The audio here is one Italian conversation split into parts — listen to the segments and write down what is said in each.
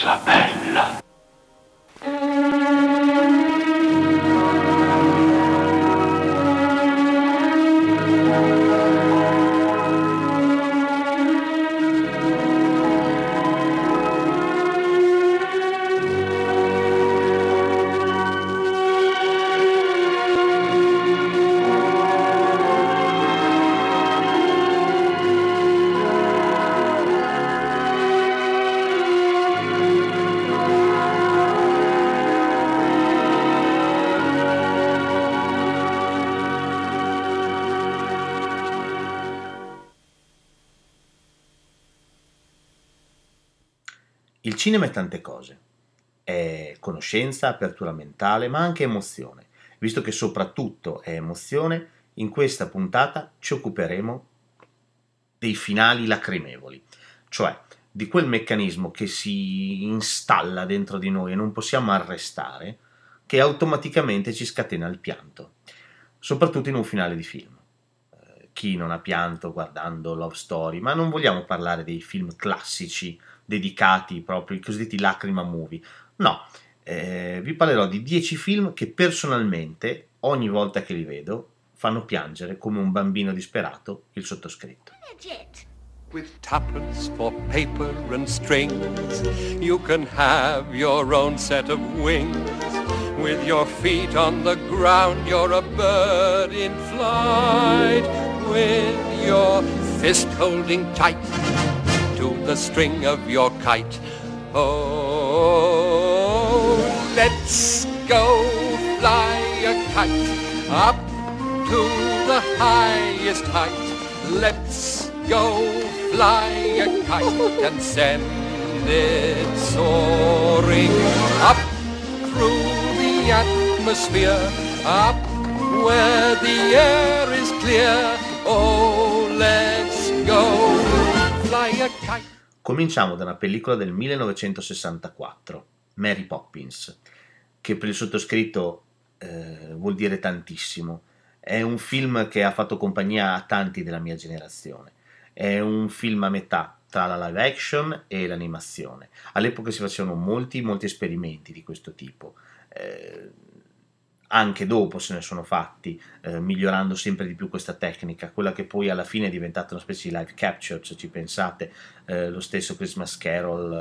cosa bella. Cinema è tante cose. È conoscenza, apertura mentale, ma anche emozione. Visto che soprattutto è emozione, in questa puntata ci occuperemo dei finali lacrimevoli, cioè di quel meccanismo che si installa dentro di noi e non possiamo arrestare, che automaticamente ci scatena il pianto, soprattutto in un finale di film. Eh, Chi non ha pianto guardando Love Story, ma non vogliamo parlare dei film classici dedicati proprio ai cosiddetti lacrima movie. No, eh, vi parlerò di 10 film che personalmente, ogni volta che li vedo, fanno piangere come un bambino disperato il sottoscritto. With tuppence for paper and strings, you can have your own set of wings. With your feet on the ground, you're a bird in flight. With your fist holding tight to the string of your kite. Oh, let's go fly a kite up to the highest height. Let's go fly a kite and send it soaring up through the atmosphere, up where the air is clear. Oh, let's go. Cominciamo da una pellicola del 1964, Mary Poppins, che per il sottoscritto eh, vuol dire tantissimo. È un film che ha fatto compagnia a tanti della mia generazione. È un film a metà tra la live action e l'animazione. All'epoca si facevano molti, molti esperimenti di questo tipo. Eh, anche dopo se ne sono fatti, eh, migliorando sempre di più questa tecnica, quella che poi alla fine è diventata una specie di live capture, se ci pensate, eh, lo stesso Christmas Carol,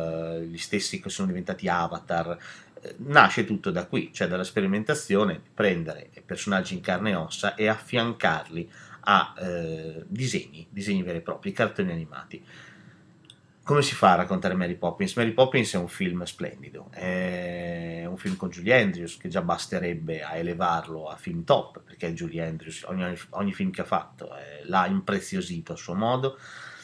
eh, gli stessi che sono diventati Avatar, eh, nasce tutto da qui, cioè dalla sperimentazione prendere personaggi in carne e ossa e affiancarli a eh, disegni, disegni veri e propri, cartoni animati. Come si fa a raccontare Mary Poppins? Mary Poppins è un film splendido, è un film con Julie Andrews che già basterebbe a elevarlo a film top, perché Julie Andrews ogni, ogni film che ha fatto eh, l'ha impreziosito a suo modo,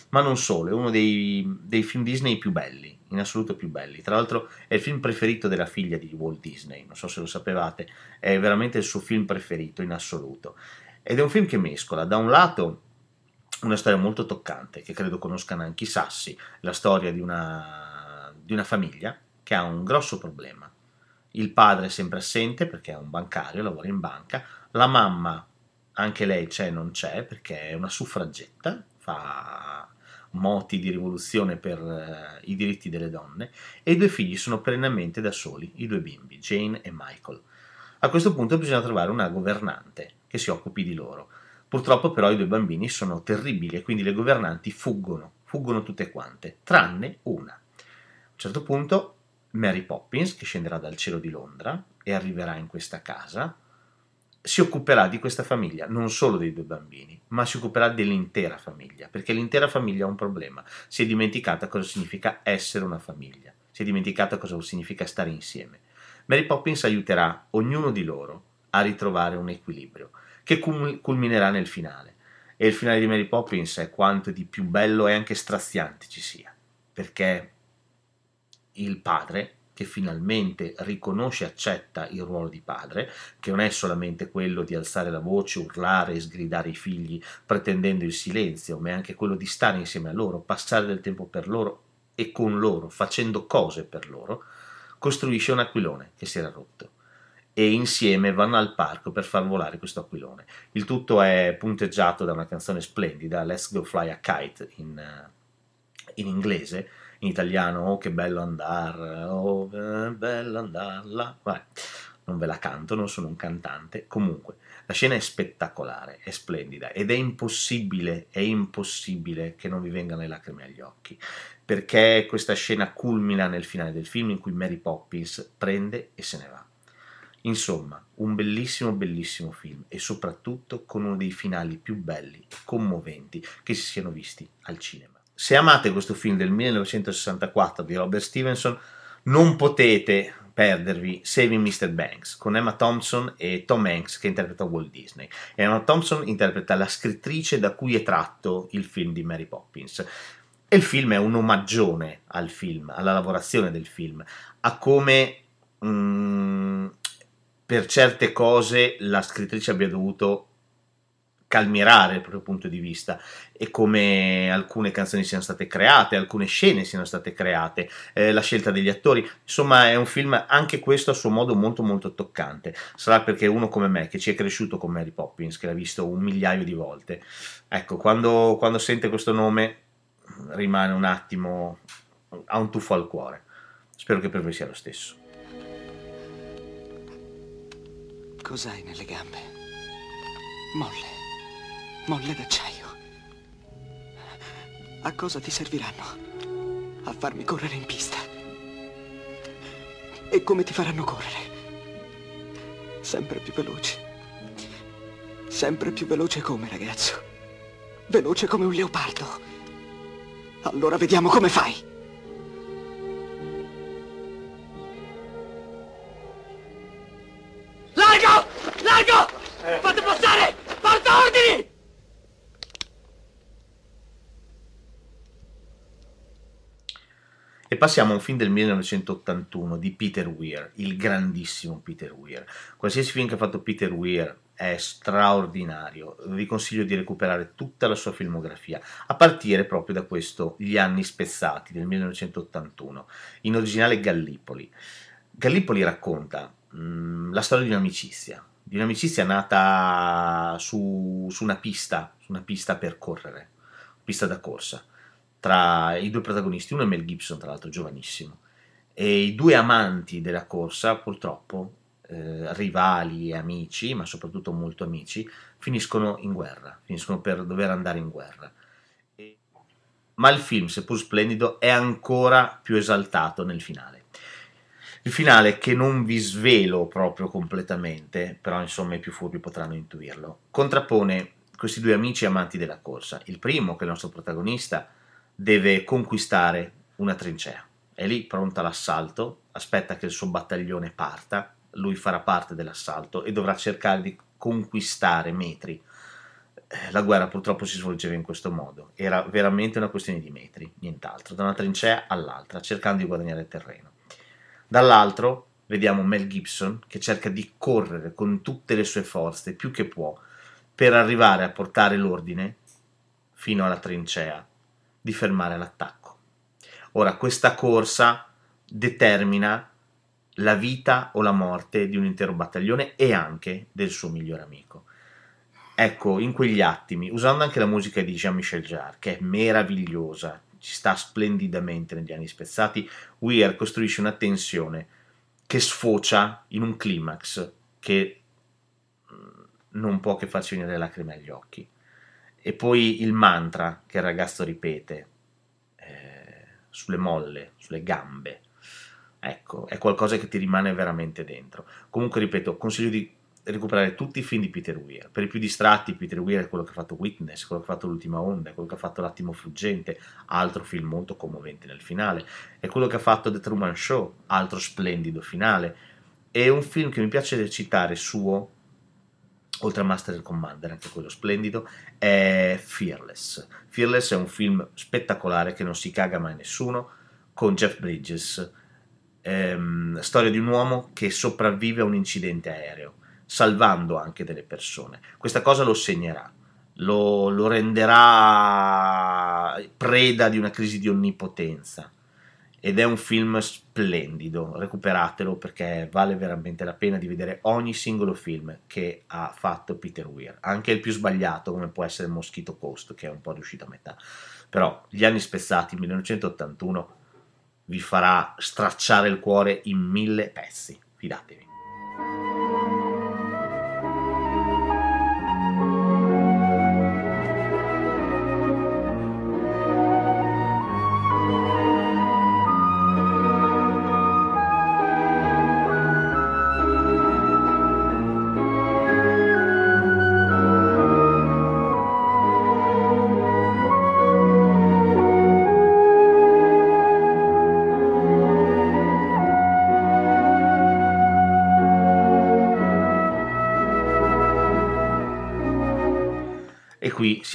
ma non solo, è uno dei, dei, film Disney più belli, in assoluto più belli. Tra l'altro è il film preferito della figlia di Walt Disney, non so se lo sapevate, è veramente il suo film preferito in assoluto. Ed è un film che mescola, da un lato una storia molto toccante che credo conoscano anche i sassi, la storia di una, di una famiglia che ha un grosso problema. Il padre è sempre assente perché è un bancario, lavora in banca, la mamma anche lei c'è e non c'è perché è una suffragetta, fa moti di rivoluzione per uh, i diritti delle donne e i due figli sono perennemente da soli, i due bimbi, Jane e Michael. A questo punto bisogna trovare una governante che si occupi di loro. Purtroppo però i due bambini sono terribili e quindi le governanti fuggono, fuggono tutte quante, tranne una. A un certo punto Mary Poppins, che scenderà dal cielo di Londra e arriverà in questa casa, si occuperà di questa famiglia, non solo dei due bambini, ma si occuperà dell'intera famiglia, perché l'intera famiglia ha un problema. Si è dimenticata cosa significa essere una famiglia, si è dimenticata cosa significa stare insieme. Mary Poppins aiuterà ognuno di loro a ritrovare un equilibrio che culminerà nel finale. E il finale di Mary Poppins è quanto di più bello e anche straziante ci sia, perché il padre, che finalmente riconosce e accetta il ruolo di padre, che non è solamente quello di alzare la voce, urlare e sgridare i figli pretendendo il silenzio, ma è anche quello di stare insieme a loro, passare del tempo per loro e con loro, facendo cose per loro, costruisce un aquilone che si era rotto e insieme vanno al parco per far volare questo aquilone. Il tutto è punteggiato da una canzone splendida, Let's Go Fly a Kite in, in inglese, in italiano, oh che bello andare, oh che bello andarla, Vabbè, non ve la canto, non sono un cantante, comunque la scena è spettacolare, è splendida ed è impossibile, è impossibile che non vi vengano le lacrime agli occhi, perché questa scena culmina nel finale del film in cui Mary Poppins prende e se ne va. Insomma, un bellissimo, bellissimo film e soprattutto con uno dei finali più belli e commoventi che si siano visti al cinema. Se amate questo film del 1964 di Robert Stevenson, non potete perdervi Saving Mr. Banks con Emma Thompson e Tom Hanks che interpreta Walt Disney. Emma Thompson interpreta la scrittrice da cui è tratto il film di Mary Poppins. E il film è un omaggione al film, alla lavorazione del film, a come mm, per certe cose la scrittrice abbia dovuto calmierare il proprio punto di vista e come alcune canzoni siano state create, alcune scene siano state create, eh, la scelta degli attori, insomma è un film anche questo a suo modo molto molto toccante, sarà perché uno come me che ci è cresciuto con Mary Poppins, che l'ha visto un migliaio di volte, ecco quando, quando sente questo nome rimane un attimo, ha un tuffo al cuore, spero che per voi sia lo stesso. Cos'hai nelle gambe? Molle. Molle d'acciaio. A cosa ti serviranno? A farmi correre in pista. E come ti faranno correre? Sempre più veloce. Sempre più veloce come, ragazzo? Veloce come un leopardo. Allora vediamo come fai. Passiamo a un film del 1981 di Peter Weir, il grandissimo Peter Weir. Qualsiasi film che ha fatto Peter Weir è straordinario, vi consiglio di recuperare tutta la sua filmografia, a partire proprio da questo Gli anni spezzati del 1981, in originale Gallipoli. Gallipoli racconta mh, mm, la storia di un'amicizia, di un'amicizia nata su, su una pista, su una pista per correre, pista da corsa tra i due protagonisti, uno è Mel Gibson, tra l'altro giovanissimo, e i due amanti della corsa, purtroppo, eh, rivali e amici, ma soprattutto molto amici, finiscono in guerra, finiscono per dover andare in guerra. E... Ma il film, seppur splendido, è ancora più esaltato nel finale. Il finale che non vi svelo proprio completamente, però insomma i più furbi potranno intuirlo, contrappone questi due amici amanti della corsa. Il primo, che è il nostro protagonista, deve conquistare una trincea. È lì pronta all'assalto, aspetta che il suo battaglione parta, lui farà parte dell'assalto e dovrà cercare di conquistare metri. Eh, la guerra purtroppo si svolgeva in questo modo, era veramente una questione di metri, nient'altro, da una trincea all'altra, cercando di guadagnare terreno. Dall'altro vediamo Mel Gibson che cerca di correre con tutte le sue forze, più che può, per arrivare a portare l'ordine fino alla trincea di fermare l'attacco. Ora, questa corsa determina la vita o la morte di un intero battaglione e anche del suo migliore amico. Ecco, in quegli attimi, usando anche la musica di Jean-Michel Jarre, che è meravigliosa, ci sta splendidamente negli anni spezzati, Weir costruisce una tensione che sfocia in un climax che mm, non può che farci venire le lacrime agli occhi. E poi il mantra che il ragazzo ripete eh, sulle molle, sulle gambe. Ecco, è qualcosa che ti rimane veramente dentro. Comunque, ripeto, consiglio di recuperare tutti i film di Peter Weir. Per i più distratti, Peter Weir è quello che ha fatto Witness, quello che ha fatto L'ultima onda, quello che ha fatto L'attimo fuggente, altro film molto commovente nel finale, è quello che ha fatto The Truman Show, altro splendido finale. È un film che mi piace citare suo, oltre a Master and Commander, anche quello splendido, è Fearless. Fearless è un film spettacolare che non si caga mai nessuno, con Jeff Bridges, ehm, storia di un uomo che sopravvive a un incidente aereo, salvando anche delle persone. Questa cosa lo segnerà, lo, lo renderà preda di una crisi di onnipotenza ed è un film splendido, recuperatelo perché vale veramente la pena di vedere ogni singolo film che ha fatto Peter Weir, anche il più sbagliato come può essere Mosquito Coast che è un po' riuscito a metà, però Gli anni spezzati 1981 vi farà stracciare il cuore in mille pezzi, fidatevi.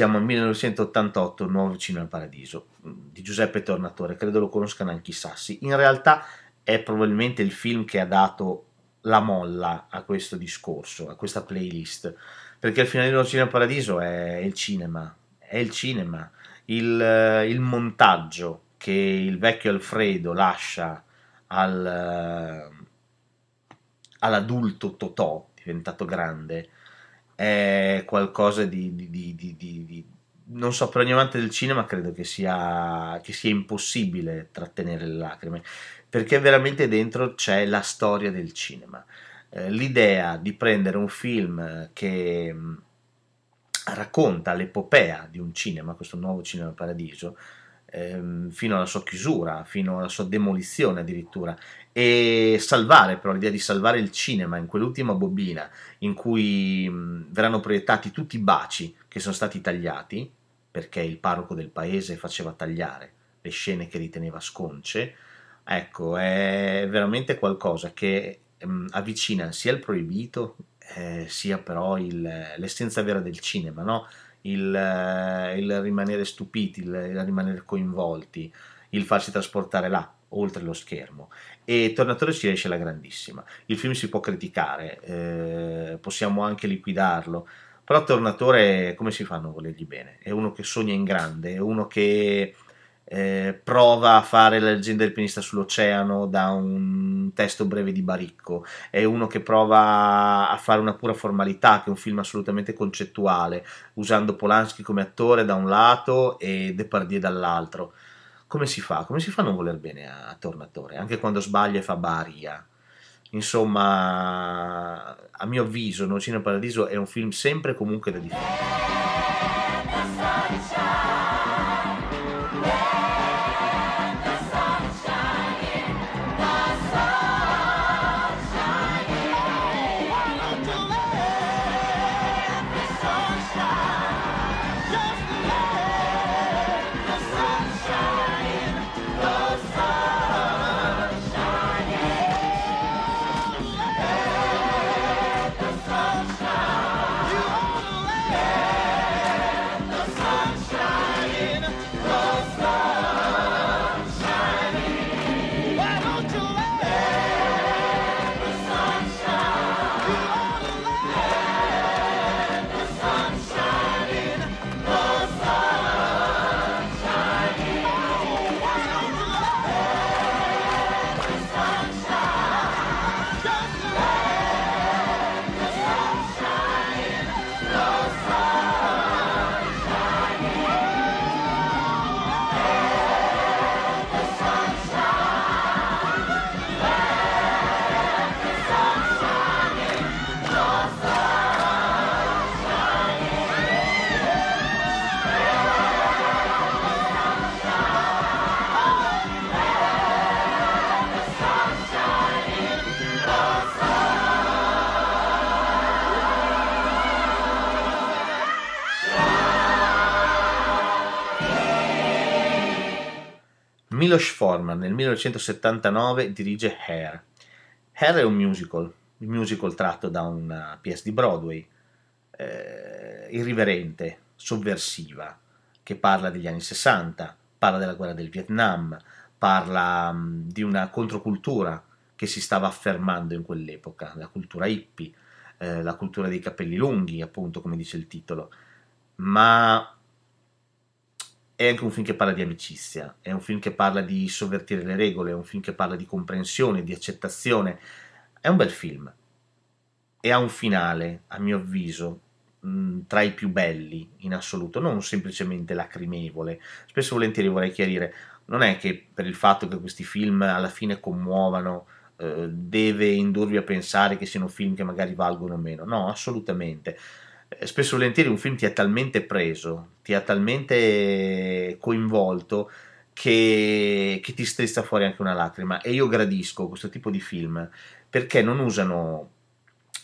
Siamo al 1988, Nuovo Cinema Paradiso, di Giuseppe Tornatore, credo lo conoscano anche i sassi. In realtà è probabilmente il film che ha dato la molla a questo discorso, a questa playlist, perché il finale di Nuovo Cinema Paradiso è il cinema, è il cinema, il, il montaggio che il vecchio Alfredo lascia al, all'adulto Totò, diventato grande, è qualcosa di, di, di, di, non so, per ogni amante del cinema credo che sia, che sia impossibile trattenere le lacrime, perché veramente dentro c'è la storia del cinema. Eh, l'idea di prendere un film che racconta l'epopea di un cinema, questo nuovo cinema paradiso, ehm, fino alla sua chiusura, fino alla sua demolizione addirittura, e salvare però l'idea di salvare il cinema in quell'ultima bobina in cui mh, verranno proiettati tutti i baci che sono stati tagliati, perché il parroco del paese faceva tagliare le scene che riteneva sconce, ecco, è veramente qualcosa che mh, avvicina sia il proibito eh, sia però il, l'essenza vera del cinema, no? Il, eh, il, rimanere stupiti, il, il, rimanere coinvolti, il farsi trasportare là, oltre lo schermo. E Tornatore ci riesce alla grandissima. Il film si può criticare, eh, possiamo anche liquidarlo, però Tornatore come si fa a non volergli bene? È uno che sogna in grande, è uno che eh, prova a fare la leggenda del pianista sull'oceano da un testo breve di Baricco, è uno che prova a fare una pura formalità, che è un film assolutamente concettuale, usando Polanski come attore da un lato e Depardieu dall'altro. Come si fa? Come si fa a non voler bene a, Tornatore? Anche quando sbaglia e fa baria. Insomma, a mio avviso, No Cinema Paradiso è un film sempre e comunque da difendere. Milos Forman nel 1979 dirige Hair. Hair è un musical, un musical tratto da una pièce di Broadway, eh, irriverente, sovversiva, che parla degli anni 60, parla della guerra del Vietnam, parla mh, di una controcultura che si stava affermando in quell'epoca, la cultura hippie, eh, la cultura dei capelli lunghi, appunto, come dice il titolo. Ma è anche un film che parla di amicizia, è un film che parla di sovvertire le regole, è un film che parla di comprensione, di accettazione. È un bel film e ha un finale, a mio avviso, mh, tra i più belli in assoluto, non semplicemente lacrimevole. Spesso e volentieri vorrei chiarire, non è che per il fatto che questi film alla fine commuovano eh, deve indurvi a pensare che siano film che magari valgono meno. No, assolutamente. Eh, spesso e volentieri un film ti ha talmente preso, ti ha talmente coinvolto che, che ti strizza fuori anche una lacrima. E io gradisco questo tipo di film perché non usano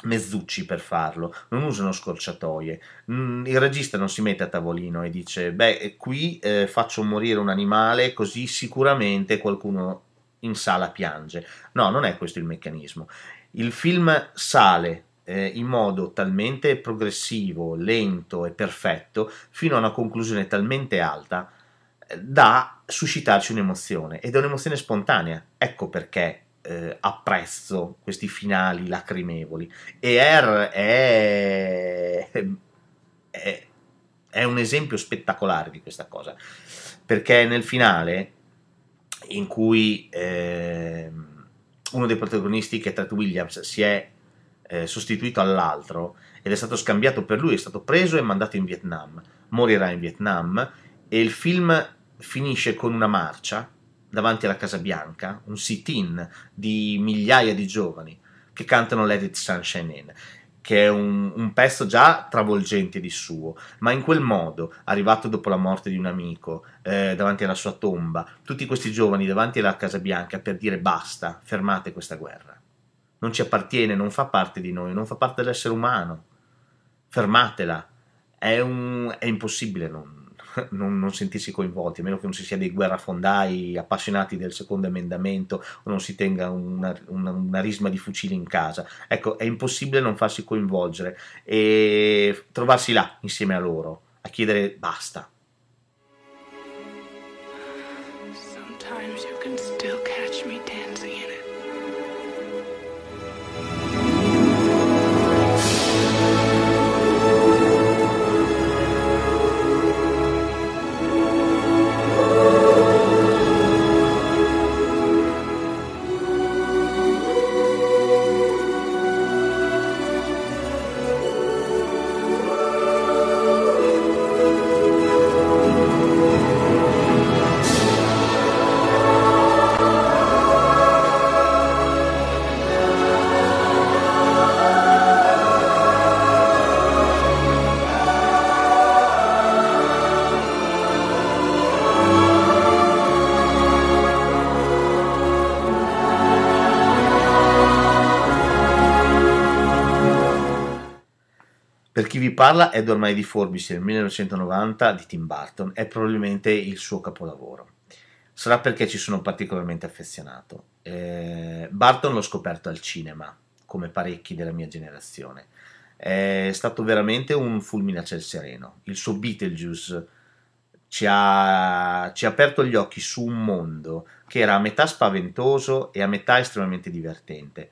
mezzucci per farlo, non usano scorciatoie. Mm, il regista non si mette a tavolino e dice: Beh, qui eh, faccio morire un animale, così sicuramente qualcuno in sala piange. No, non è questo il meccanismo. Il film sale eh, in modo talmente progressivo, lento e perfetto fino a una conclusione talmente alta eh, da suscitarci un'emozione ed è un'emozione spontanea. Ecco perché eh, apprezzo questi finali lacrimevoli. E R è, è, è, un esempio spettacolare di questa cosa, perché nel finale, in cui eh, uno dei protagonisti, che è Ted Williams, si è eh, sostituito all'altro ed è stato scambiato per lui, è stato preso e mandato in Vietnam, morirà in Vietnam e il film finisce con una marcia davanti alla Casa Bianca, un sit-in di migliaia di giovani che cantano Let It Sunshine In, che è un, un, pezzo già travolgente di suo, ma in quel modo, arrivato dopo la morte di un amico, eh, davanti alla sua tomba, tutti questi giovani davanti alla Casa Bianca per dire basta, fermate questa guerra. Non ci appartiene, non fa parte di noi, non fa parte dell'essere umano. Fermatela. È, un, è impossibile non, non, non, sentirsi coinvolti, a meno che non si sia dei guerrafondai appassionati del secondo emendamento o non si tenga una, una, una risma di fucili in casa. Ecco, è impossibile non farsi coinvolgere e trovarsi là insieme a loro a chiedere basta, parla Edward Mai di Forbis del 1990 di Tim Burton, è probabilmente il suo capolavoro. Sarà perché ci sono particolarmente affezionato. Eh, Barton l'ho scoperto al cinema, come parecchi della mia generazione. È stato veramente un fulmine a ciel sereno. Il suo Beetlejuice ci ha, ci ha aperto gli occhi su un mondo che era a metà spaventoso e a metà estremamente divertente.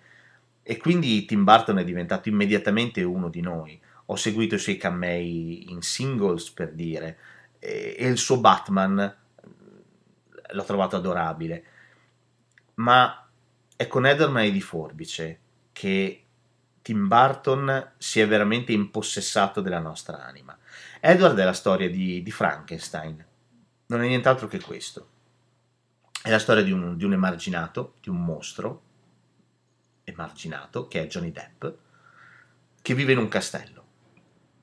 E quindi Tim Burton è diventato immediatamente uno di noi ho seguito i suoi camei in singles per dire, e, e il suo Batman l'ho trovato adorabile. Ma è con Ederman di Forbice che Tim Burton si è veramente impossessato della nostra anima. Edward è la storia di, di Frankenstein, non è nient'altro che questo. È la storia di un, di un emarginato, di un mostro emarginato, che è Johnny Depp, che vive in un castello.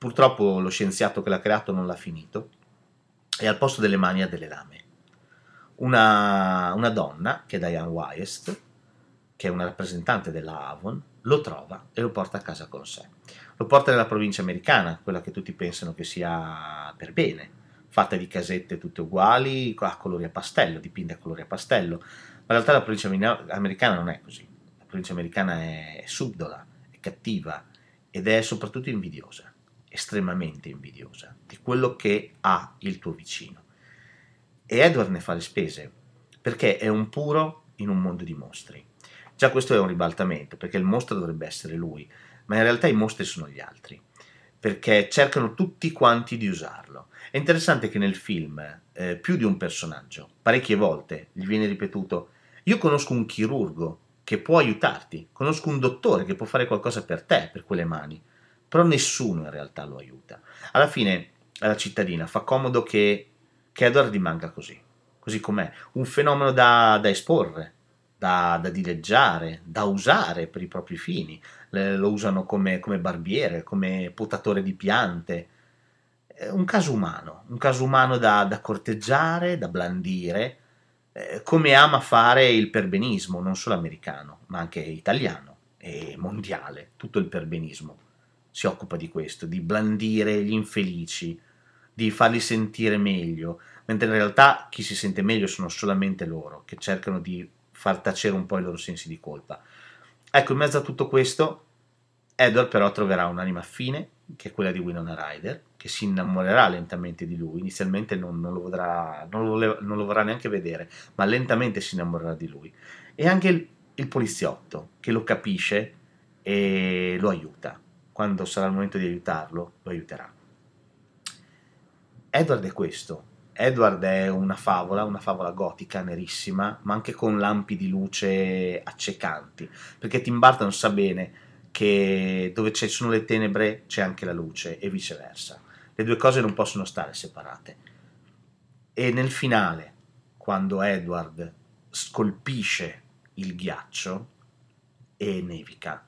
Purtroppo lo scienziato che l'ha creato non l'ha finito e al posto delle mani ha delle lame. Una, una donna, che è Diane Wyest, che è una rappresentante della Avon, lo trova e lo porta a casa con sé. Lo porta nella provincia americana, quella che tutti pensano che sia per bene, fatta di casette tutte uguali, a colori a pastello, dipinte a colori a pastello. Ma in realtà la provincia americana non è così. La provincia americana è subdola, è cattiva ed è soprattutto invidiosa estremamente invidiosa di quello che ha il tuo vicino. E Edward ne fa le spese, perché è un puro in un mondo di mostri. Già questo è un ribaltamento, perché il mostro dovrebbe essere lui, ma in realtà i mostri sono gli altri, perché cercano tutti quanti di usarlo. È interessante che nel film eh, più di un personaggio, parecchie volte, gli viene ripetuto, io conosco un chirurgo che può aiutarti, conosco un dottore che può fare qualcosa per te, per quelle mani però nessuno in realtà lo aiuta. Alla fine alla cittadina fa comodo che, che Edward rimanga così, così com'è, un fenomeno da, da esporre, da, da, dileggiare, da usare per i propri fini. Le, lo usano come, come, barbiere, come potatore di piante. È un caso umano, un caso umano da, da corteggiare, da blandire, eh, come ama fare il perbenismo, non solo americano, ma anche italiano e mondiale. Tutto il perbenismo si occupa di questo, di blandire gli infelici, di farli sentire meglio, mentre in realtà chi si sente meglio sono solamente loro, che cercano di far tacere un po' i loro sensi di colpa. Ecco, in mezzo a tutto questo, Edward però troverà un'anima affine, che è quella di Winona Ryder, che si innamorerà lentamente di lui, inizialmente non, non, lo, vorrà, non, lo, non lo, vorrà, neanche vedere, ma lentamente si innamorerà di lui. E anche il, il poliziotto, che lo capisce e lo aiuta. Quando sarà il momento di aiutarlo, lo aiuterà. Edward è questo. Edward è una favola, una favola gotica, nerissima, ma anche con lampi di luce accecanti, perché Tim Burton sa bene che dove ci sono le tenebre c'è anche la luce e viceversa. Le due cose non possono stare separate. E nel finale, quando Edward scolpisce il ghiaccio e nevica,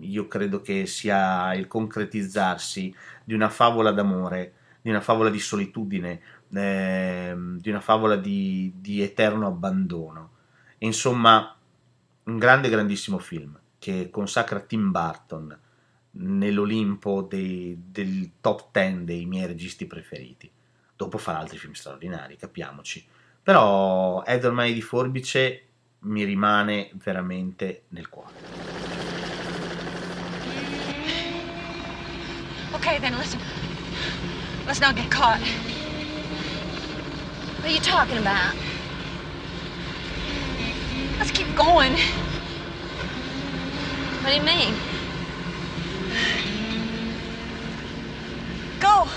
io credo che sia il concretizzarsi di una favola d'amore di una favola di solitudine, eh, di una favola di, di eterno abbandono. insomma, un grande, grandissimo film che consacra Tim Burton nell'Olimpo dei, del top 10 dei miei registi preferiti. Dopo farà altri film straordinari, capiamoci. Però Edward Mai di Forbice mi rimane veramente nel cuore. Ok, then listen. Let's not get caught. What are you talking about? Let's keep going. What do you mean? Go!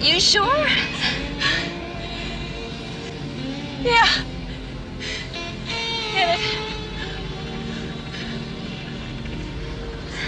You sure? Yeah. Get it.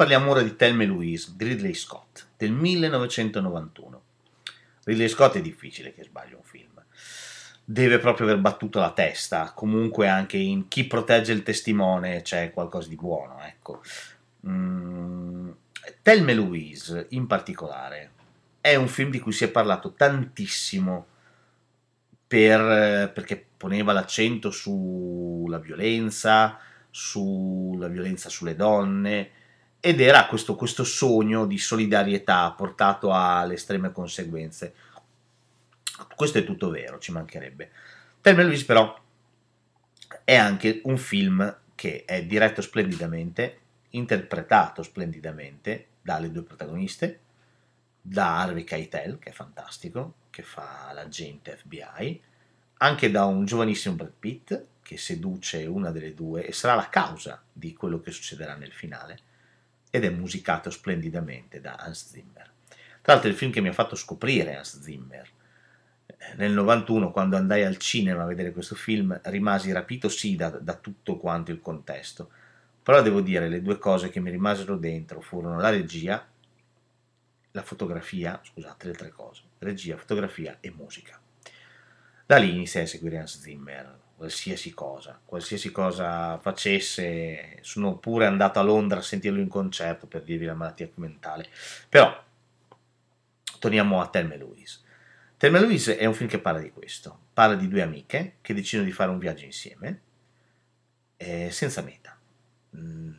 parliamo ora di Thelma Louise Ridley Scott del 1991. Ridley Scott è difficile che sbagli un film. Deve proprio aver battuto la testa. Comunque, anche in chi protegge il testimone c'è qualcosa di buono. Ecco. Mm, Thelma Louise, in particolare, è un film di cui si è parlato tantissimo per, perché poneva l'accento sulla violenza, sulla violenza sulle donne ed era questo, questo sogno di solidarietà portato alle estreme conseguenze. Questo è tutto vero, ci mancherebbe. Thelma Louise però è anche un film che è diretto splendidamente, interpretato splendidamente dalle due protagoniste, da Harvey Keitel, che è fantastico, che fa l'agente FBI, anche da un giovanissimo Brad Pitt, che seduce una delle due e sarà la causa di quello che succederà nel finale ed è musicato splendidamente da Hans Zimmer. Tra l'altro è il film che mi ha fatto scoprire Hans Zimmer. Nel 91, quando andai al cinema a vedere questo film, rimasi rapito sì da, da tutto quanto il contesto, però devo dire le due cose che mi rimasero dentro furono la regia, la fotografia, scusate le tre cose, regia, fotografia e musica. Da lì iniziai a seguire Hans Zimmer, qualsiasi cosa, qualsiasi cosa facesse, sono pure andato a Londra a sentirlo in concerto per dirvi la malattia mentale. Però, torniamo a Thelma Louise. Thelma Louise è un film che parla di questo, parla di due amiche che decidono di fare un viaggio insieme, eh, senza meta. Mm,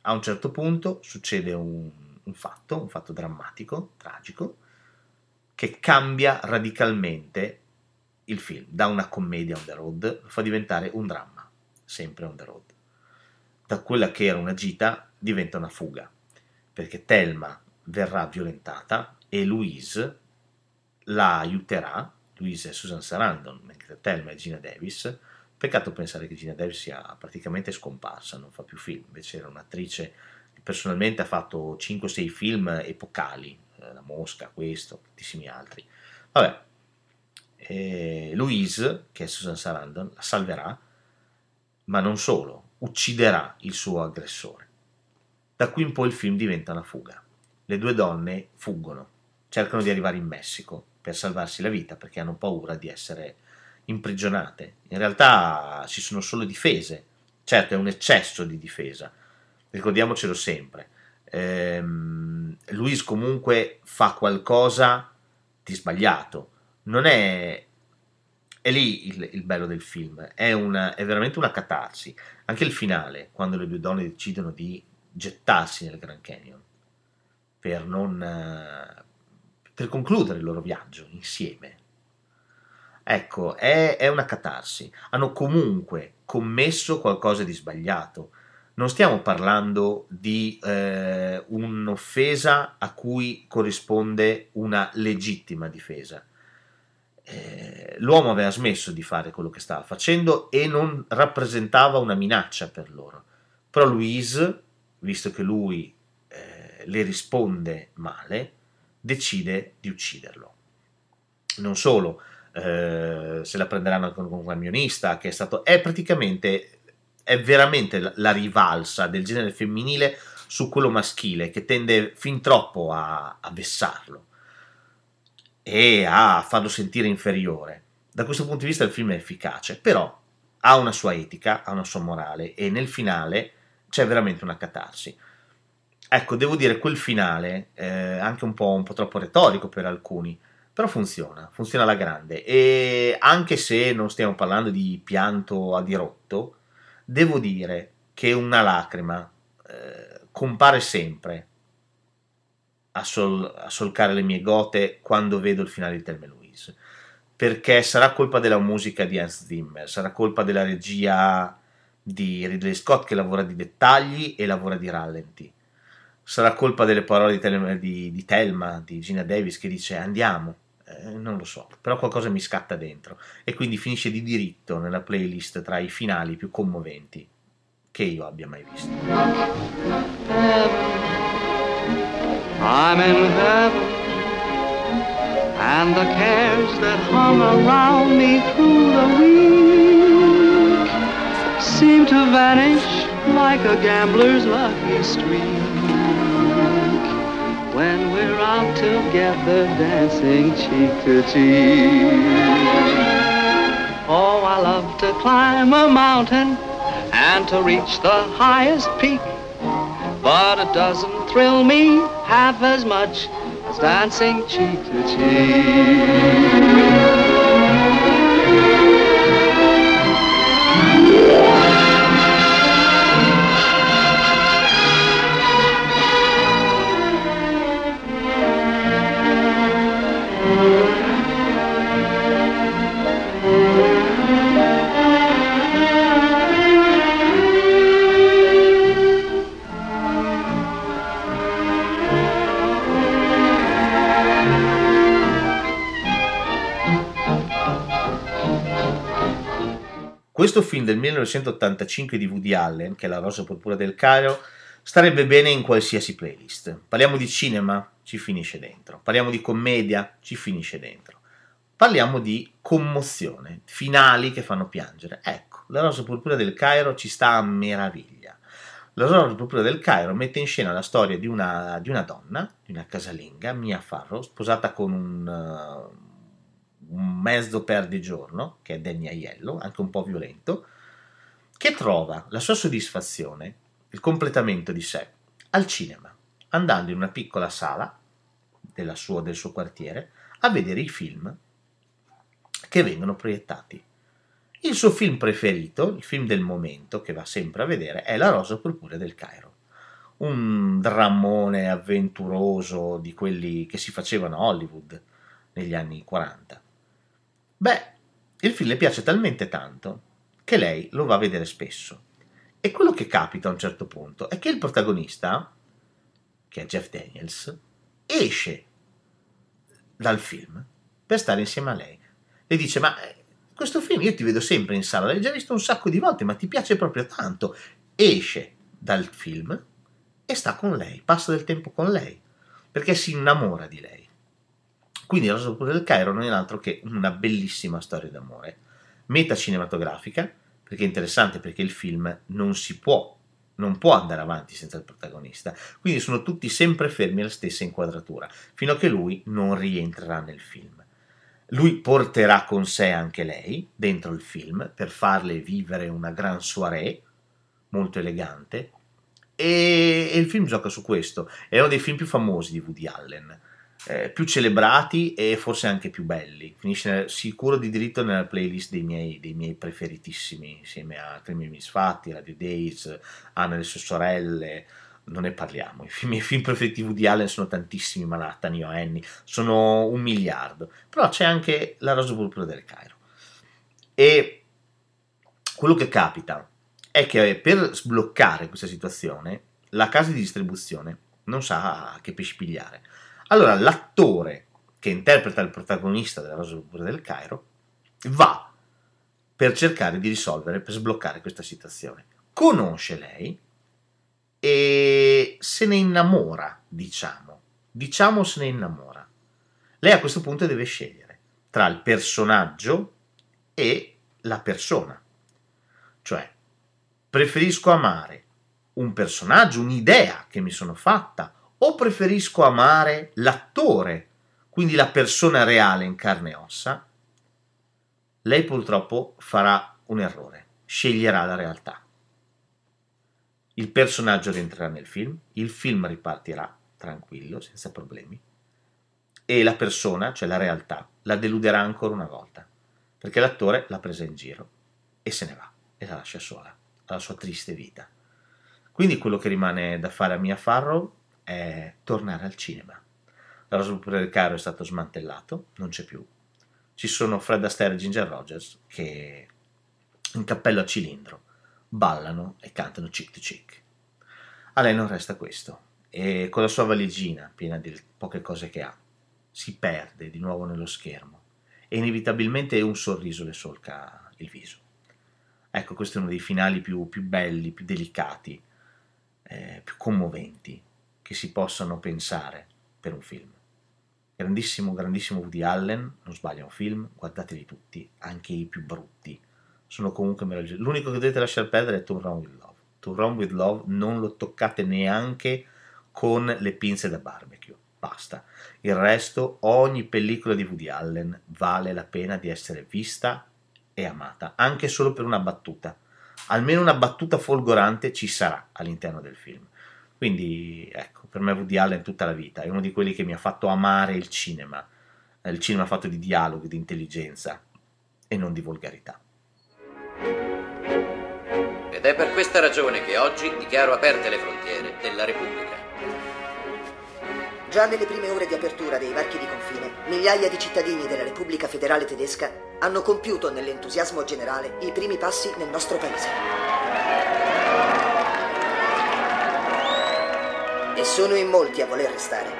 A un certo punto succede un, un fatto, un fatto drammatico, tragico, che cambia radicalmente il film, da una commedia on the road, lo fa diventare un dramma, sempre on the road. Da quella che era una gita diventa una fuga, perché Thelma verrà violentata e Louise la aiuterà, Louise è Susan Sarandon, mentre Thelma è Gina Davis, peccato pensare che Gina Davis sia praticamente scomparsa, non fa più film, invece era un'attrice che personalmente ha fatto 5-6 film epocali, eh, La Mosca, questo, tantissimi altri. Vabbè, eh, Louise, che è Susan Sarandon, la salverà, ma non solo, ucciderà il suo aggressore. Da qui in poi il film diventa una fuga. Le due donne fuggono, cercano di arrivare in Messico per salvarsi la vita perché hanno paura di essere imprigionate. In realtà ci sono solo difese, certo è un eccesso di difesa, ricordiamocelo sempre. Ehm, Luis comunque fa qualcosa di sbagliato, non è... È lì il, il bello del film, è, una, è veramente una catarsi. Anche il finale, quando le due donne decidono di gettarsi nel Grand Canyon per non... per concludere il loro viaggio insieme. Ecco, è, è una catarsi. Hanno comunque commesso qualcosa di sbagliato. Non stiamo parlando di eh, un'offesa a cui corrisponde una legittima difesa eh, l'uomo aveva smesso di fare quello che stava facendo e non rappresentava una minaccia per loro. Però Louise, visto che lui eh, le risponde male, decide di ucciderlo. Non solo, eh, se la prenderanno con un camionista, che è stato... è praticamente, è veramente la, la rivalsa del genere femminile su quello maschile, che tende fin troppo a, a vessarlo e a farlo sentire inferiore. Da questo punto di vista il film è efficace, però ha una sua etica, ha una sua morale e nel finale c'è veramente una catarsi. Ecco, devo dire, quel finale, eh, anche un po', un po' troppo retorico per alcuni, però funziona, funziona alla grande e anche se non stiamo parlando di pianto a dirotto, devo dire che una lacrima eh, compare sempre a, sol- a, solcare le mie gote quando vedo il finale di Thelma Louise. Perché sarà colpa della musica di Hans Zimmer, sarà colpa della regia di Ridley Scott che lavora di dettagli e lavora di rallenti. Sarà colpa delle parole di, Tel- di, di Thelma, di Gina Davis che dice andiamo. Eh, non lo so, però qualcosa mi scatta dentro e quindi finisce di diritto nella playlist tra i finali più commoventi che io abbia mai visto. I'm in heaven, and the cares that hung around me through the week seem to vanish like a gambler's lucky streak when we're out together dancing cheek to cheek. Oh, I love to climb a mountain and to reach the highest peak, but it doesn't thrill me half as much as dancing cheek to cheek. Questo film del 1985 di Woody Allen, che è La rosa purpura del Cairo, starebbe bene in qualsiasi playlist. Parliamo di cinema, ci finisce dentro. Parliamo di commedia, ci finisce dentro. Parliamo di commozione, finali che fanno piangere. Ecco, La rosa purpura del Cairo ci sta a meraviglia. La rosa purpura del Cairo mette in scena la storia di una, di una donna, di una casalinga, Mia Farrow, sposata con un, un mezzo perdigiorno, che è Danny Aiello, anche un po' violento, che trova la sua soddisfazione, il completamento di sé, al cinema, andando in una piccola sala sua, del suo quartiere a vedere i film che vengono proiettati. Il suo film preferito, il film del momento che va sempre a vedere, è La rosa purpurea del Cairo. un drammone avventuroso di quelli che si facevano a Hollywood negli anni 40. Beh, il film le piace talmente tanto che lei lo va a vedere spesso. E quello che capita a un certo punto è che il protagonista, che è Jeff Daniels, esce dal film per stare insieme a lei. Le dice: Ma eh, questo film io ti vedo sempre in sala, l'hai già visto un sacco di volte, ma ti piace proprio tanto. Esce dal film e sta con lei, passa del tempo con lei, perché si innamora di lei. Quindi La Pure del Cairo non è altro che una bellissima storia d'amore, meta cinematografica, perché è interessante perché il film non si può, non può andare avanti senza il protagonista, quindi sono tutti sempre fermi alla stessa inquadratura, fino a che lui non rientrerà nel film. Lui porterà con sé anche lei dentro il film per farle vivere una gran soirée molto elegante, e, e, il film gioca su questo. È uno dei film più famosi di Woody Allen, eh, più celebrati e forse anche più belli. Finisce sicuro di diritto nella playlist dei miei, dei miei preferitissimi, insieme a Crimi Misfatti, Radio Days, Anna e le sue sorelle. Non ne parliamo. I, miei film preferiti di Allen sono tantissimi: Manhattan, Io Annie, sono un miliardo. Però c'è anche La Rosa Purpura del Cairo. E quello che capita è che per sbloccare questa situazione la casa di distribuzione non sa che pesci pigliare. Allora l'attore che interpreta il protagonista della Rosa Pura del Cairo va per cercare di risolvere, per sbloccare questa situazione. Conosce lei e se ne innamora, diciamo. Diciamo se ne innamora. Lei a questo punto deve scegliere tra il personaggio e la persona. Cioè, Preferisco amare un personaggio, un'idea che mi sono fatta, o preferisco amare l'attore, quindi la persona reale in carne e ossa? Lei purtroppo farà un errore, sceglierà la realtà. Il personaggio rientrerà nel film, il film ripartirà tranquillo, senza problemi, e la persona, cioè la realtà, la deluderà ancora una volta, perché l'attore l'ha presa in giro e se ne va e la lascia sola alla sua triste vita. Quindi quello che rimane da fare a Mia Farrow è tornare al cinema. La Pure del Cairo è stato smantellato, non c'è più. Ci sono Fred Astaire e Ginger Rogers che in cappello a cilindro ballano e cantano chick to chick. A lei non resta questo e con la sua valigina piena di poche cose che ha si perde di nuovo nello schermo e inevitabilmente un sorriso le solca il viso. Ecco, questo è uno dei finali più, più belli, più delicati, eh, più commoventi che si possano pensare per un film. Grandissimo, grandissimo Woody Allen, non sbaglia un film, guardateli tutti, anche i più brutti, sono comunque meravigliosi. L'unico che dovete lasciare perdere è To Run With Love. To Run With Love non lo toccate neanche con le pinze da barbecue, basta. Il resto, ogni pellicola di Woody Allen vale la pena di essere vista e amata, anche solo per una battuta. Almeno una battuta folgorante ci sarà all'interno del film. Quindi, ecco, per me Woody Allen tutta la vita è uno di quelli che mi ha fatto amare il cinema, eh, il cinema fatto di dialoghi, di intelligenza e non di volgarità. Ed è per questa ragione che oggi dichiaro aperte le frontiere della Repubblica. Già nelle prime ore di apertura dei varchi di confine, migliaia di cittadini della Repubblica Federale Tedesca hanno compiuto nell'entusiasmo generale i primi passi nel nostro paese. Sono in molti a voler restare,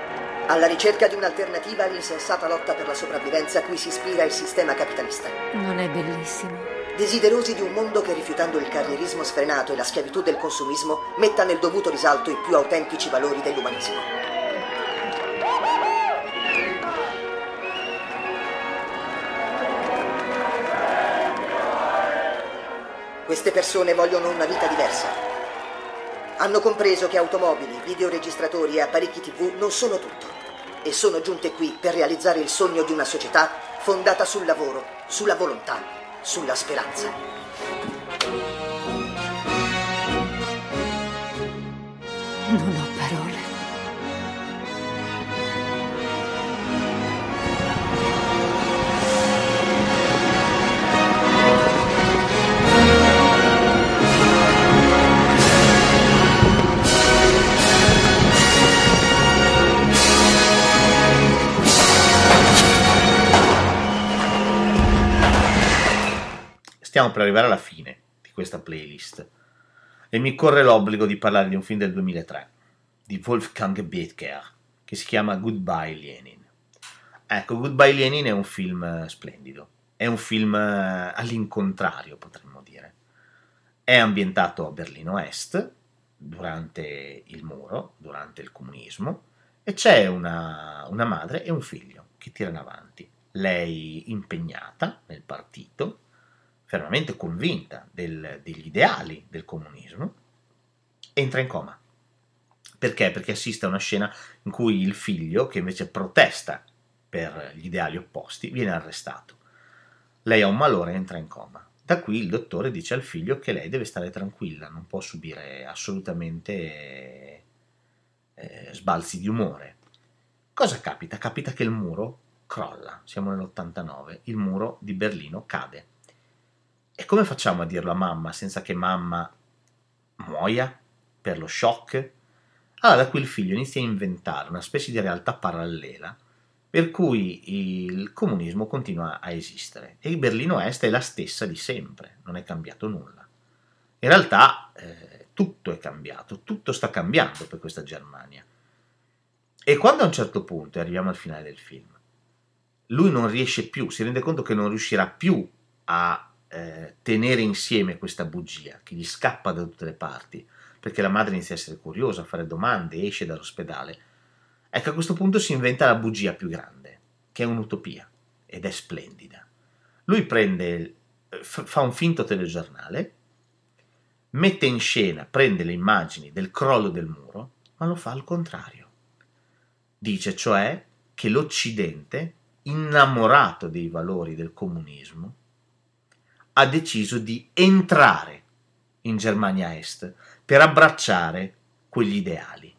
alla ricerca di un'alternativa all'insensata lotta per la sopravvivenza a cui si ispira il sistema capitalista. Non è bellissimo? Desiderosi di un mondo che, rifiutando il carrierismo sfrenato e la schiavitù del consumismo, metta nel dovuto risalto i più autentici valori dell'umanesimo. Queste persone vogliono una vita diversa. Hanno compreso che automobili, videoregistratori e apparecchi TV non sono tutto e sono giunte qui per realizzare il sogno di una società fondata sul lavoro, sulla volontà, sulla speranza. Stiamo per arrivare alla fine di questa playlist e mi corre l'obbligo di parlare di un film del 2003 di Wolfgang Bethker che si chiama Goodbye Lenin. Ecco, Goodbye Lenin è un film eh, splendido, è un film eh, all'incontrario, potremmo dire. È ambientato a Berlino Est, durante il muro, durante il comunismo, e c'è una, una madre e un figlio che tirano avanti. Lei impegnata nel partito, fermamente convinta del, degli ideali del comunismo, entra in coma. Perché? Perché assiste a una scena in cui il figlio, che invece protesta per gli ideali opposti, viene arrestato. Lei ha un malore e entra in coma. Da qui il dottore dice al figlio che lei deve stare tranquilla, non può subire assolutamente eh, sbalzi di umore. Cosa capita? Capita che il muro crolla, siamo nell'89, il muro di Berlino cade. E come facciamo a dirlo a mamma senza che mamma muoia per lo shock? Allora da qui il figlio inizia a inventare una specie di realtà parallela per cui il comunismo continua a esistere e il Berlino Est è la stessa di sempre, non è cambiato nulla. In realtà eh, tutto è cambiato, tutto sta cambiando per questa Germania. E quando a un certo punto, arriviamo al finale del film, lui non riesce più, si rende conto che non riuscirà più a eh, tenere insieme questa bugia che gli scappa da tutte le parti, perché la madre inizia a essere curiosa, a fare domande, esce dall'ospedale Ecco, a questo punto si inventa la bugia più grande, che è un'utopia, ed è splendida. Lui prende, fa un finto telegiornale, mette in scena, prende le immagini del crollo del muro, ma lo fa al contrario. Dice cioè che l'Occidente, innamorato dei valori del comunismo, ha deciso di entrare in Germania Est per abbracciare quegli ideali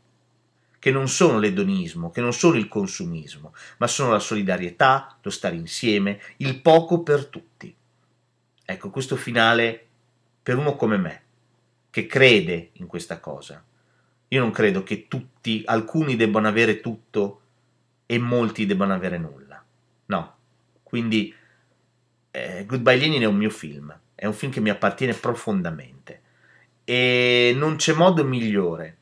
che non sono l'edonismo, che non sono il consumismo, ma sono la solidarietà, lo stare insieme, il poco per tutti. Ecco, questo finale per uno come me, che crede in questa cosa. Io non credo che tutti, alcuni debbano avere tutto e molti debbano avere nulla. No. Quindi eh, Goodbye Lenin è un mio film, è un film che mi appartiene profondamente e non c'è modo migliore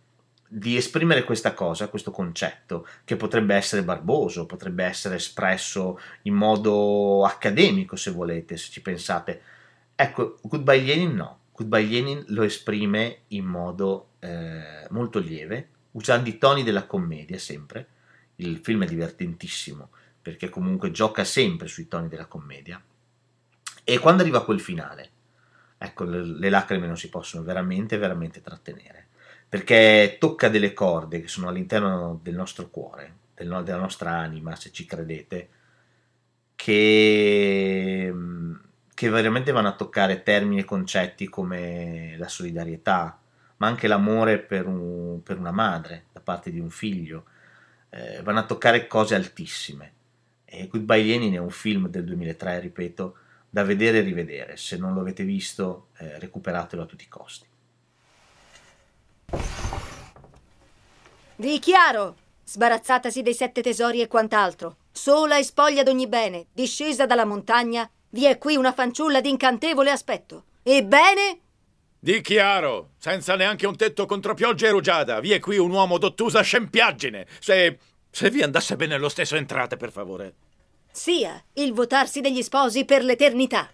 di esprimere questa cosa, questo concetto, che potrebbe essere barboso, potrebbe essere espresso in modo accademico, se volete, se ci pensate. Ecco, Goodbye Lenin no. Goodbye Lenin lo esprime in modo eh, molto lieve, usando i toni della commedia sempre. Il film è divertentissimo, perché comunque gioca sempre sui toni della commedia. E quando arriva quel finale, ecco, le, le lacrime non si possono veramente, veramente trattenere perché tocca delle corde che sono all'interno del nostro cuore, del, della nostra anima, se ci credete, che, che veramente vanno a toccare termini e concetti come la solidarietà, ma anche l'amore per, un, per una madre da parte di un figlio, eh, vanno a toccare cose altissime. E Goodbye Lenin è un film del 2003, ripeto, da vedere e rivedere. Se non lo avete visto, eh, recuperatelo a tutti i costi. Dichiaro, sbarazzatasi dei sette tesori e quant'altro, sola e spoglia d'ogni bene, discesa dalla montagna, vi è qui una fanciulla d'incantevole aspetto. Ebbene? Dichiaro, senza neanche un tetto contro pioggia e rugiada, vi è qui un uomo d'ottusa scempiaggine. Se. se vi andasse bene lo stesso entrate, per favore. Sia il votarsi degli sposi per l'eternità.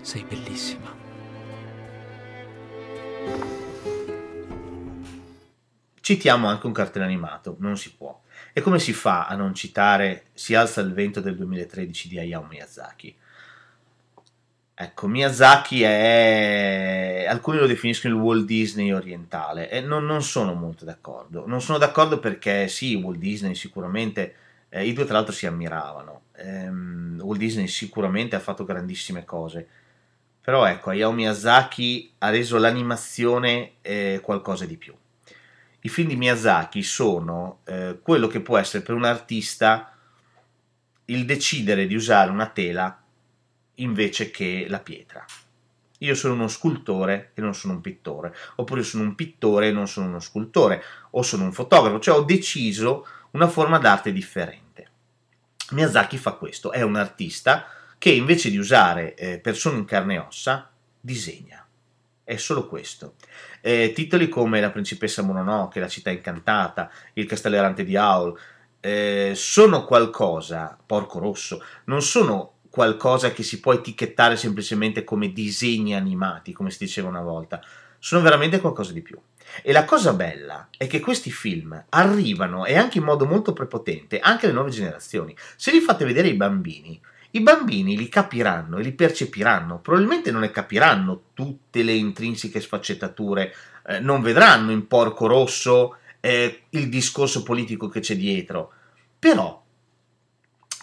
Sei bellissima. Citiamo anche un cartone animato, non si può. E come si fa a non citare Si alza il vento del 2013 di Hayao Miyazaki? Ecco, Miyazaki è... alcuni lo definiscono il Walt Disney orientale e non, non sono molto d'accordo. Non sono d'accordo perché sì, Walt Disney sicuramente, eh, i due tra l'altro si ammiravano. Ehm, Walt Disney sicuramente ha fatto grandissime cose, però ecco, Hayao Miyazaki ha reso l'animazione eh, qualcosa di più. I film di Miyazaki sono eh, quello che può essere per un artista il decidere di usare una tela invece che la pietra. Io sono uno scultore e non sono un pittore, oppure sono un pittore e non sono uno scultore, o sono un fotografo, cioè ho deciso una forma d'arte differente. Miyazaki fa questo, è un artista che invece di usare eh, persone in carne e ossa, disegna. È solo questo. Eh, titoli come La principessa Mononoke, La città incantata, Il castello errante di Aul, eh, sono qualcosa, porco rosso, non sono qualcosa che si può etichettare semplicemente come disegni animati, come si diceva una volta, sono veramente qualcosa di più. E la cosa bella è che questi film arrivano, e anche in modo molto prepotente, anche alle nuove generazioni. Se li fate vedere ai bambini, i bambini li capiranno e li percepiranno, probabilmente non ne capiranno tutte le intrinseche sfaccettature, eh, non vedranno in Porco Rosso eh, il discorso politico che c'è dietro, però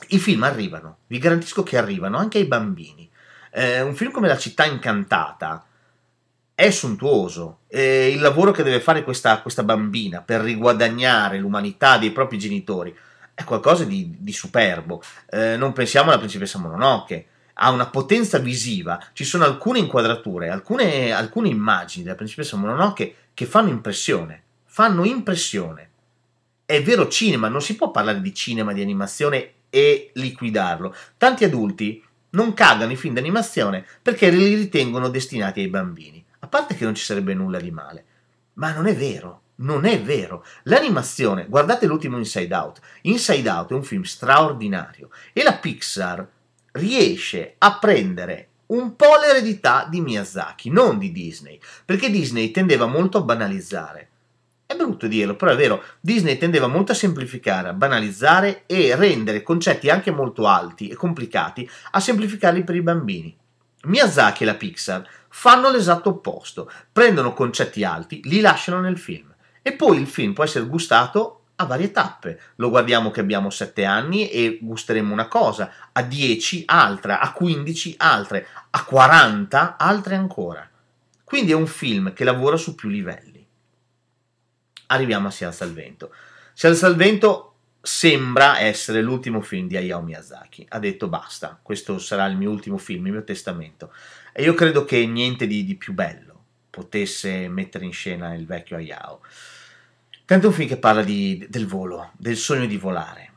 i film arrivano, vi garantisco che arrivano anche ai bambini. Eh, un film come La città incantata è sontuoso. Il lavoro che deve fare questa, questa, bambina per riguadagnare l'umanità dei propri genitori è qualcosa di, di superbo. Eh, non pensiamo alla principessa Mononoke. Ha una potenza visiva, ci sono alcune inquadrature, alcune, alcune immagini della principessa Mononoke che fanno impressione. Fanno impressione. È vero cinema, non si può parlare di cinema, di animazione e liquidarlo. Tanti adulti non cagano i film d'animazione perché li ritengono destinati ai bambini. A parte che non ci sarebbe nulla di male, ma non è vero. Non è vero. L'animazione, guardate l'ultimo Inside Out. Inside Out è un film straordinario e la Pixar riesce a prendere un po' l'eredità di Miyazaki, non di Disney, perché Disney tendeva molto a banalizzare. È brutto dirlo, però è vero, Disney tendeva molto a semplificare, a banalizzare e rendere concetti anche molto alti e complicati a semplificarli per i bambini. Miyazaki e la Pixar fanno l'esatto opposto, prendono concetti alti, li lasciano nel film e poi il film può essere gustato a varie tappe. Lo guardiamo che abbiamo 7 anni e gusteremo una cosa, a 10 altra, a 15 altre, a 40 altre ancora. Quindi è un film che lavora su più livelli arriviamo a Si alza il vento. Si alza il vento sembra essere l'ultimo film di Hayao Miyazaki. Ha detto basta, questo sarà il mio ultimo film, il mio testamento. E io credo che niente di, di più bello potesse mettere in scena il vecchio Hayao. Tanto è un film che parla di, del volo, del sogno di volare.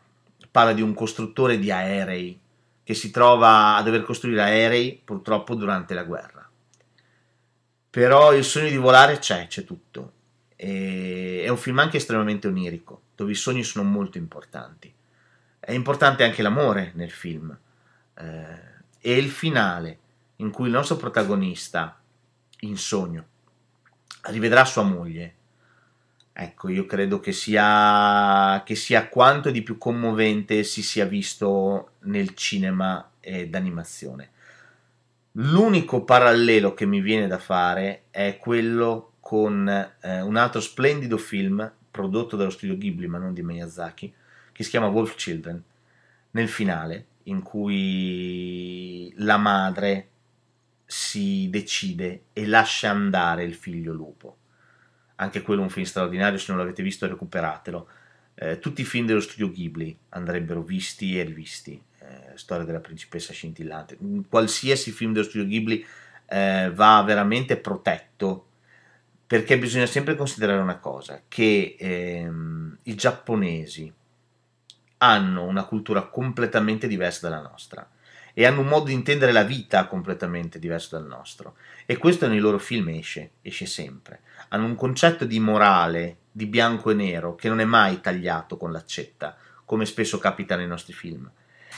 Parla di un costruttore di aerei che si trova a dover costruire aerei purtroppo durante la guerra. Però il sogno di volare c'è, c'è tutto e è un film anche estremamente onirico, dove i sogni sono molto importanti. È importante anche l'amore nel film. Eh, e il finale, in cui il nostro protagonista, in sogno, rivedrà sua moglie. Ecco, io credo che sia, che sia quanto di più commovente si sia visto nel cinema eh, d'animazione. L'unico parallelo che mi viene da fare è quello con eh, un altro splendido film prodotto dallo studio Ghibli ma non di Miyazaki che si chiama Wolf Children nel finale in cui la madre si decide e lascia andare il figlio lupo anche quello è un film straordinario se non l'avete visto recuperatelo. Eh, tutti i film dello studio Ghibli andrebbero visti e rivisti. Eh, storia della principessa scintillante. Qualsiasi film dello studio Ghibli eh, va veramente protetto perché bisogna sempre considerare una cosa, che ehm, i giapponesi hanno una cultura completamente diversa dalla nostra e hanno un modo di intendere la vita completamente diverso dal nostro. E questo nei loro film esce, esce sempre. Hanno un concetto di morale, di bianco e nero, che non è mai tagliato con l'accetta, come spesso capita nei nostri film.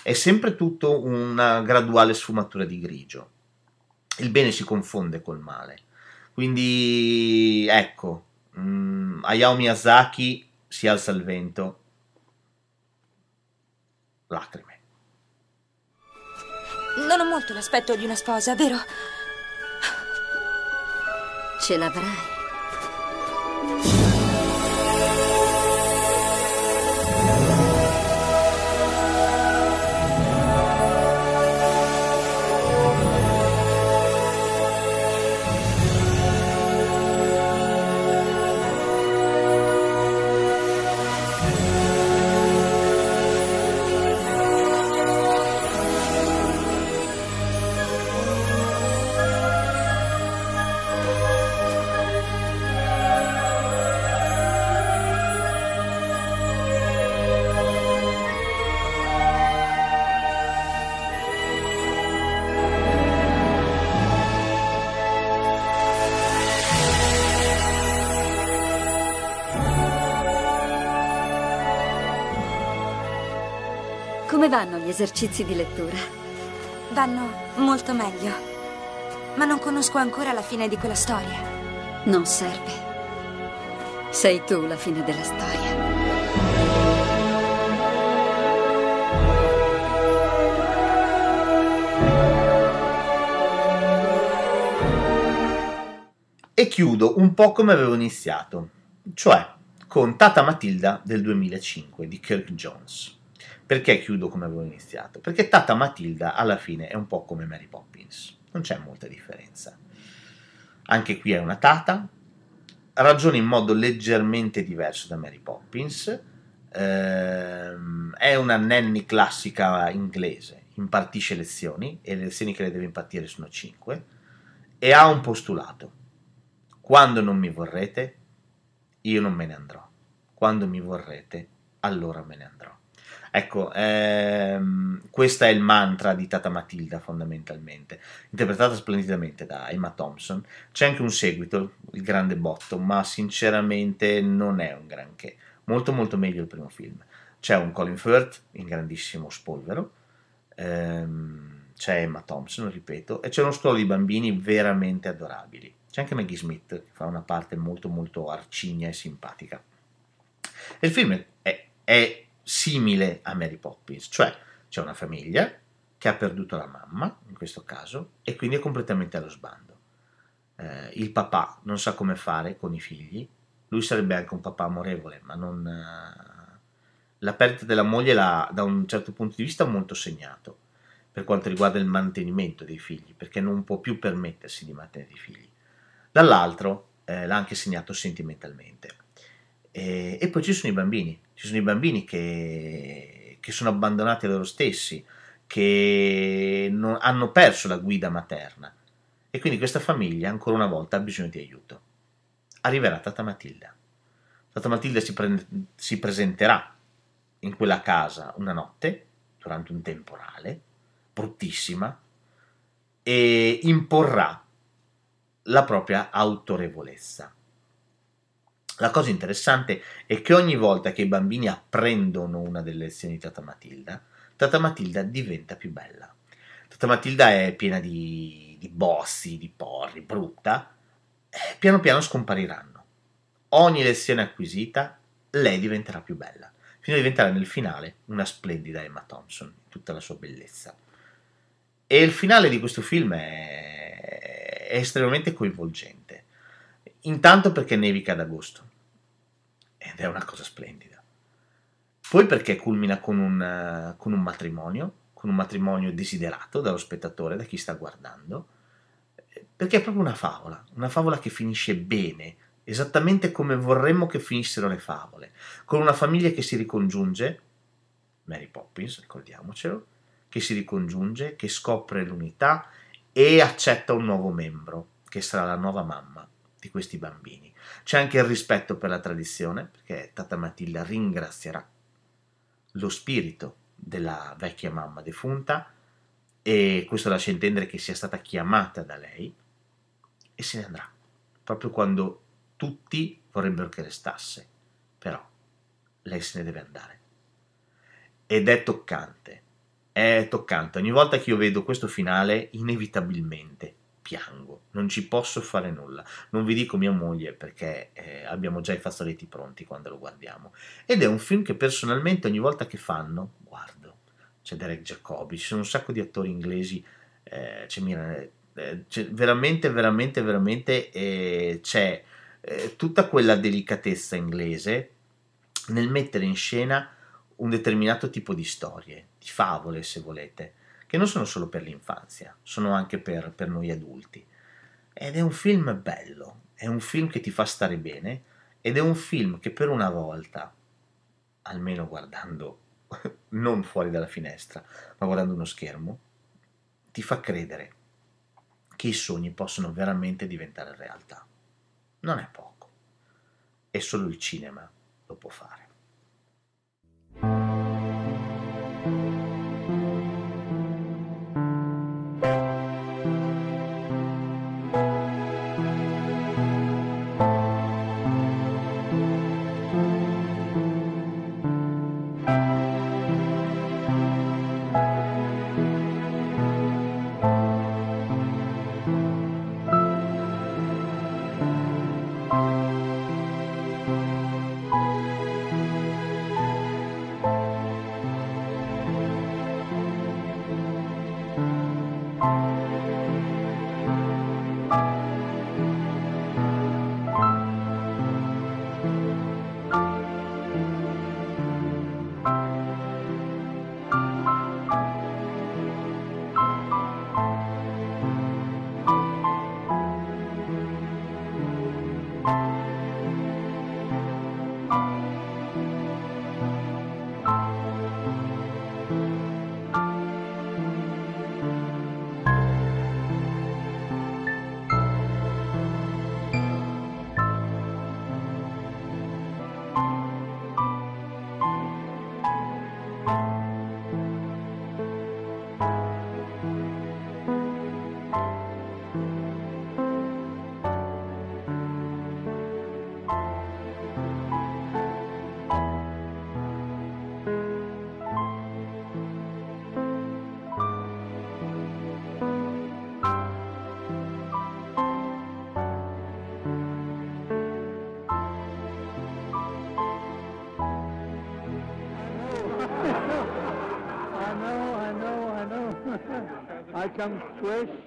È sempre tutto una graduale sfumatura di grigio. Il bene si confonde col male quindi ecco, um, Hayao Miyazaki si alza il vento. Lacrime. Non ho molto l'aspetto di una sposa, vero? Ce l'avrai. Esercizi di lettura? Vanno molto meglio. Ma non conosco ancora la fine di quella storia. Non serve. Sei tu la fine della storia. E chiudo un po' come avevo iniziato, cioè con Tata Matilda del 2005 di Kirk Jones. Perché chiudo come avevo iniziato? Perché Tata Matilda alla fine è un po' come Mary Poppins, non c'è molta differenza. Anche qui è una tata, ragiona in modo leggermente diverso da Mary Poppins, ehm, è una nanny classica inglese, impartisce lezioni e le lezioni che le deve impartire sono 5 e ha un postulato. Quando non mi vorrete, io non me ne andrò. Quando mi vorrete, allora me ne andrò. Ecco, ehm, questo è il mantra di Tata Matilda fondamentalmente, interpretata splendidamente da Emma Thompson. C'è anche un seguito, Il Grande Botto, ma sinceramente non è un granché. Molto molto meglio il primo film. C'è un Colin Firth in grandissimo spolvero, ehm, c'è Emma Thompson, ripeto, e c'è uno stuolo di bambini veramente adorabili. C'è anche Maggie Smith che fa una parte molto molto arcigna e simpatica. Il film è, è simile a Mary Poppins, cioè c'è una famiglia che ha perduto la mamma, in questo caso, e quindi è completamente allo sbando. Eh, il papà non sa come fare con i figli, lui sarebbe anche un papà amorevole, ma non... Eh, la perdita della moglie l'ha, da un certo punto di vista, molto segnato per quanto riguarda il mantenimento dei figli, perché non può più permettersi di mantenere i figli. Dall'altro eh, l'ha anche segnato sentimentalmente. E, e, poi ci sono i bambini, ci sono i bambini che, che sono abbandonati a loro stessi, che non, hanno perso la guida materna. E quindi questa famiglia ancora una volta ha bisogno di aiuto. Arriverà Tata Matilda. Tata Matilda si, pre- si presenterà in quella casa una notte, durante un temporale, bruttissima, e imporrà la propria autorevolezza. La cosa interessante è che ogni volta che i bambini apprendono una delle lezioni di Tata Matilda, Tata Matilda diventa più bella. Tata Matilda è piena di, di bossi, di porri, brutta, e piano piano scompariranno. Ogni lezione acquisita, lei diventerà più bella, fino a diventare nel finale una splendida Emma Thompson, in tutta la sua bellezza. E il finale di questo film è, è estremamente coinvolgente. Intanto perché nevica ad agosto, ed è una cosa splendida. Poi perché culmina con un, con un matrimonio, con un matrimonio desiderato dallo spettatore, da chi sta guardando, perché è proprio una favola, una favola che finisce bene, esattamente come vorremmo che finissero le favole, con una famiglia che si ricongiunge, Mary Poppins, ricordiamocelo, che si ricongiunge, che scopre l'unità e accetta un nuovo membro, che sarà la nuova mamma di questi bambini. C'è anche il rispetto per la tradizione, perché Tata Matilda ringrazierà lo spirito della vecchia mamma defunta e questo lascia intendere che sia stata chiamata da lei e se ne andrà, proprio quando tutti vorrebbero che restasse, però lei se ne deve andare. Ed è toccante, è toccante. Ogni volta che io vedo questo finale, inevitabilmente piango, non ci posso fare nulla. Non vi dico mia moglie perché eh, abbiamo già i fazzoletti pronti quando lo guardiamo. Ed è un film che personalmente ogni volta che fanno, guardo. C'è Derek Jacobi, ci sono un sacco di attori inglesi, eh, c'è, eh, c'è veramente, veramente, veramente eh, c'è eh, tutta quella delicatezza inglese nel mettere in scena un determinato tipo di storie, di favole se volete, che non sono solo per l'infanzia, sono anche per, per noi adulti. Ed è un film bello, è un film che ti fa stare bene ed è un film che per una volta, almeno guardando non fuori dalla finestra, ma guardando uno schermo, ti fa credere che i sogni possono veramente diventare realtà. Non è poco. E solo il cinema lo può fare. I come swish,